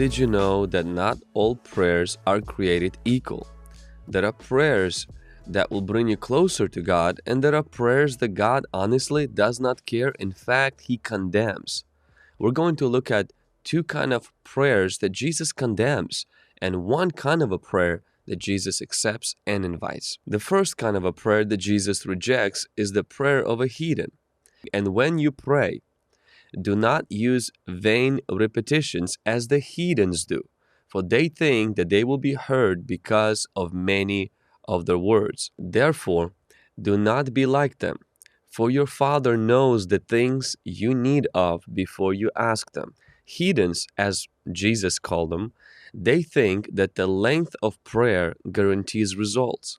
did you know that not all prayers are created equal? There are prayers that will bring you closer to God, and there are prayers that God honestly does not care. In fact, He condemns. We're going to look at two kind of prayers that Jesus condemns, and one kind of a prayer that Jesus accepts and invites. The first kind of a prayer that Jesus rejects is the prayer of a heathen. And when you pray, do not use vain repetitions as the heathens do, for they think that they will be heard because of many of their words. Therefore, do not be like them, for your Father knows the things you need of before you ask them. Heathens, as Jesus called them, they think that the length of prayer guarantees results.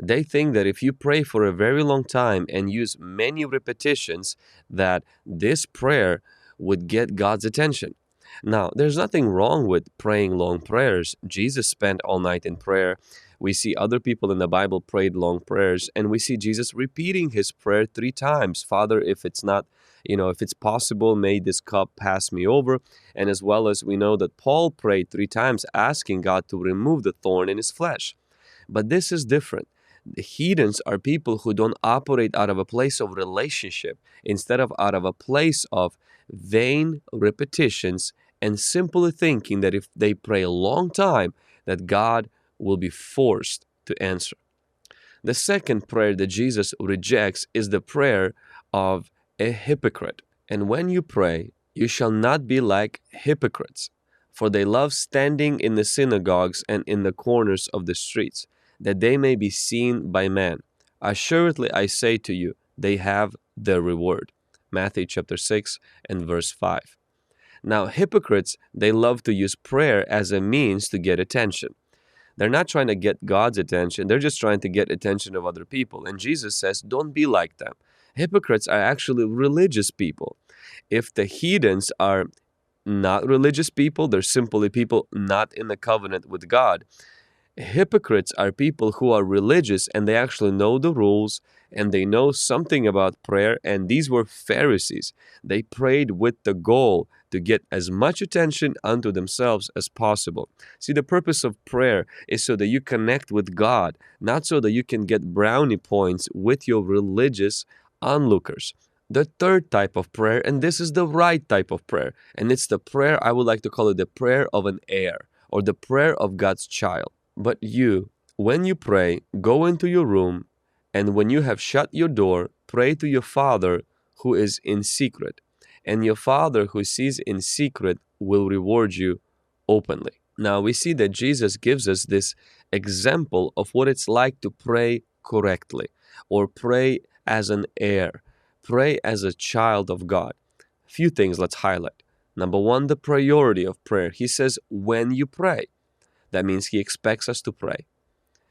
They think that if you pray for a very long time and use many repetitions, that this prayer would get God's attention. Now, there's nothing wrong with praying long prayers. Jesus spent all night in prayer. We see other people in the Bible prayed long prayers, and we see Jesus repeating his prayer three times Father, if it's not, you know, if it's possible, may this cup pass me over. And as well as we know that Paul prayed three times, asking God to remove the thorn in his flesh. But this is different. The heathens are people who don't operate out of a place of relationship instead of out of a place of vain repetitions and simply thinking that if they pray a long time that God will be forced to answer. The second prayer that Jesus rejects is the prayer of a hypocrite. And when you pray, you shall not be like hypocrites, for they love standing in the synagogues and in the corners of the streets, that they may be seen by men. Assuredly, I say to you, they have their reward. Matthew chapter 6 and verse 5. Now, hypocrites, they love to use prayer as a means to get attention. They're not trying to get God's attention, they're just trying to get attention of other people. And Jesus says, don't be like them. Hypocrites are actually religious people. If the heathens are not religious people, they're simply people not in the covenant with God. Hypocrites are people who are religious and they actually know the rules and they know something about prayer. And these were Pharisees. They prayed with the goal to get as much attention unto themselves as possible. See, the purpose of prayer is so that you connect with God, not so that you can get brownie points with your religious onlookers. The third type of prayer, and this is the right type of prayer, and it's the prayer I would like to call it the prayer of an heir or the prayer of God's child. But you, when you pray, go into your room, and when you have shut your door, pray to your Father who is in secret, and your Father who sees in secret will reward you openly. Now we see that Jesus gives us this example of what it's like to pray correctly or pray as an heir, pray as a child of God. Few things let's highlight. Number one, the priority of prayer. He says, when you pray. That means he expects us to pray.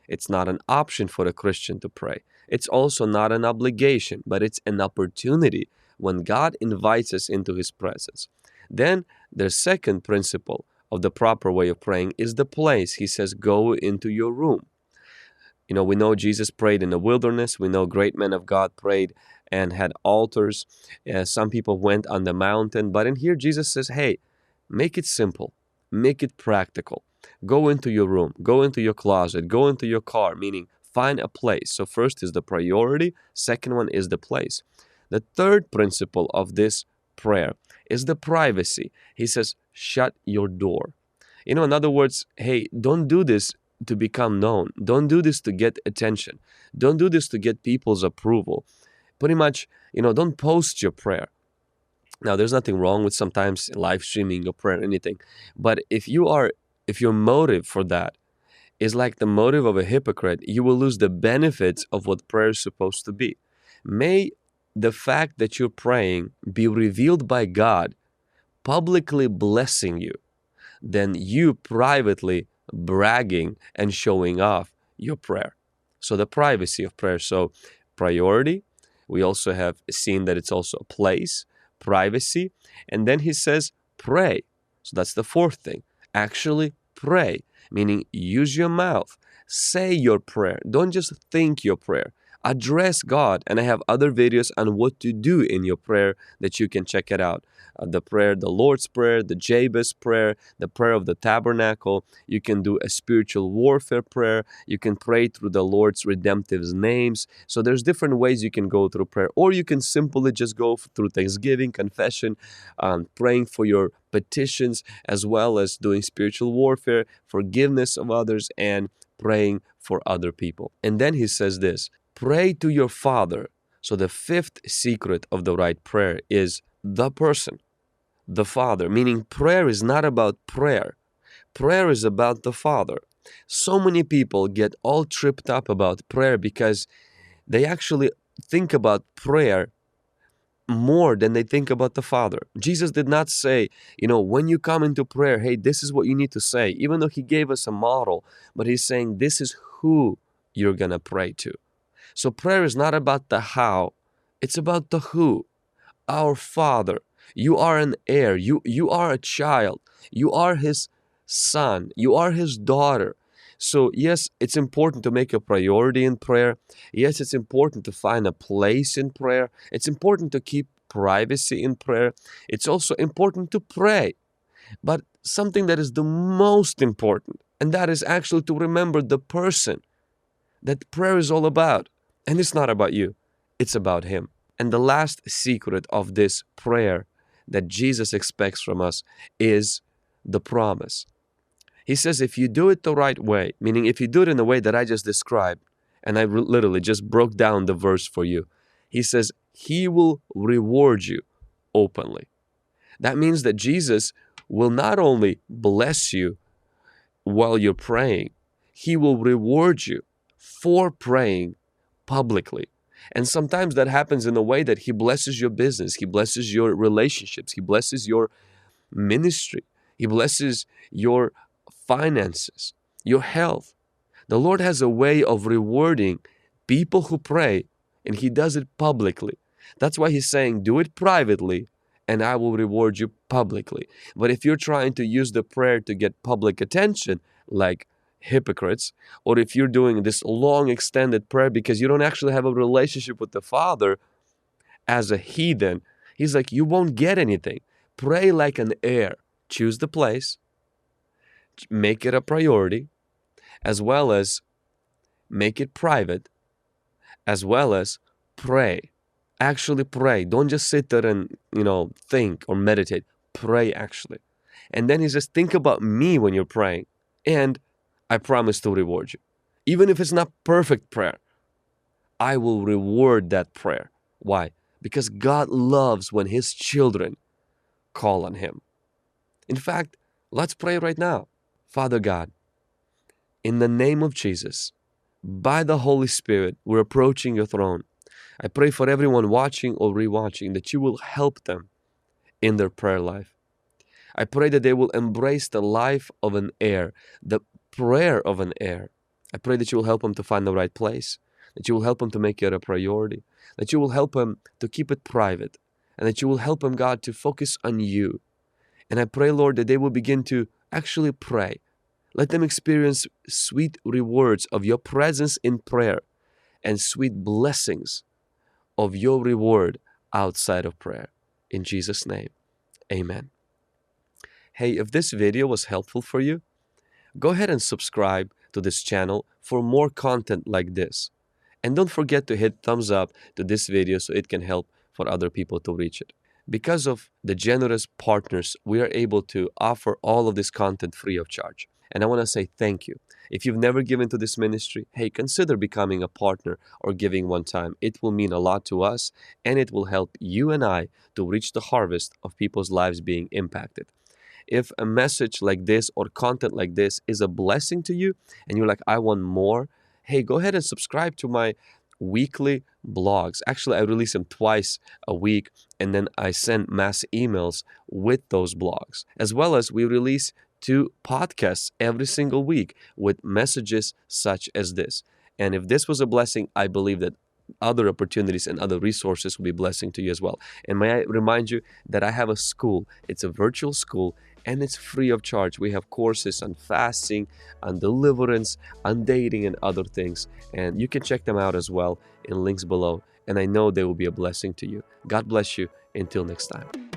It's not an option for a Christian to pray. It's also not an obligation, but it's an opportunity when God invites us into his presence. Then the second principle of the proper way of praying is the place. He says, Go into your room. You know, we know Jesus prayed in the wilderness. We know great men of God prayed and had altars. Uh, some people went on the mountain. But in here, Jesus says, Hey, make it simple, make it practical. Go into your room, go into your closet, go into your car, meaning find a place. So, first is the priority, second one is the place. The third principle of this prayer is the privacy. He says, shut your door. You know, in other words, hey, don't do this to become known. Don't do this to get attention. Don't do this to get people's approval. Pretty much, you know, don't post your prayer. Now, there's nothing wrong with sometimes live streaming your prayer or anything. But if you are if your motive for that is like the motive of a hypocrite, you will lose the benefits of what prayer is supposed to be. May the fact that you're praying be revealed by God, publicly blessing you, than you privately bragging and showing off your prayer. So, the privacy of prayer. So, priority. We also have seen that it's also a place, privacy. And then he says, pray. So, that's the fourth thing actually pray, meaning use your mouth, say your prayer. Don't just think your prayer. address God. And I have other videos on what to do in your prayer that you can check it out. Uh, the prayer, the Lord's Prayer, the Jabez prayer, the prayer of the tabernacle. You can do a spiritual warfare prayer. You can pray through the Lord's redemptive names. So there's different ways you can go through prayer, or you can simply just go through thanksgiving, confession, um, praying for your petitions, as well as doing spiritual warfare, forgiveness of others, and praying for other people. And then he says this pray to your Father. So the fifth secret of the right prayer is the person, the Father, meaning prayer is not about prayer. Prayer is about the Father. So many people get all tripped up about prayer because they actually think about prayer more than they think about the Father. Jesus did not say, you know, when you come into prayer, hey, this is what you need to say, even though He gave us a model, but He's saying this is who you're going to pray to. So prayer is not about the how, it's about the who. Our Father. You are an heir. You, you are a child. You are His son. You are His daughter. So, yes, it's important to make a priority in prayer. Yes, it's important to find a place in prayer. It's important to keep privacy in prayer. It's also important to pray. But something that is the most important, and that is actually to remember the person that prayer is all about. And it's not about you, it's about Him. And the last secret of this prayer that Jesus expects from us is the promise. He says if you do it the right way, meaning if you do it in the way that I just described, and I literally just broke down the verse for you, he says, He will reward you openly. That means that Jesus will not only bless you while you're praying, He will reward you for praying publicly. And sometimes that happens in a way that He blesses your business, He blesses your relationships, He blesses your ministry, He blesses your finances, your health. The Lord has a way of rewarding people who pray, and He does it publicly. That's why He's saying, Do it privately, and I will reward you publicly. But if you're trying to use the prayer to get public attention, like hypocrites, or if you're doing this long extended prayer because you don't actually have a relationship with the Father as a heathen, He's like, You won't get anything. Pray like an heir. Choose the place, make it a priority, as well as make it private, as well as pray. Actually pray. Don't just sit there and, you know, think or meditate. Pray actually. And then he says, think about me when you're praying. And I promise to reward you. Even if it's not perfect prayer, I will reward that prayer. Why? Because God loves when his children call on him. In fact, let's pray right now. Father God, in the name of Jesus, by the Holy Spirit, we're approaching your throne. I pray for everyone watching or rewatching that you will help them in their prayer life. I pray that they will embrace the life of an heir, the prayer of an heir. I pray that you will help them to find the right place, that you will help them to make it a priority, that you will help them to keep it private, and that you will help them, God, to focus on you. And I pray, Lord, that they will begin to actually pray. Let them experience sweet rewards of your presence in prayer and sweet blessings of your reward outside of prayer. In Jesus' name, amen. Hey, if this video was helpful for you, go ahead and subscribe to this channel for more content like this. And don't forget to hit thumbs up to this video so it can help for other people to reach it. Because of the generous partners, we are able to offer all of this content free of charge. And I want to say thank you. If you've never given to this ministry, hey, consider becoming a partner or giving one time. It will mean a lot to us and it will help you and I to reach the harvest of people's lives being impacted. If a message like this or content like this is a blessing to you and you're like, I want more, hey, go ahead and subscribe to my weekly blogs. Actually, I release them twice a week and then I send mass emails with those blogs. As well as we release two podcasts every single week with messages such as this. And if this was a blessing, I believe that other opportunities and other resources will be blessing to you as well. And may I remind you that I have a school. It's a virtual school and it's free of charge. We have courses on fasting, on deliverance, on dating, and other things. And you can check them out as well in links below. And I know they will be a blessing to you. God bless you. Until next time.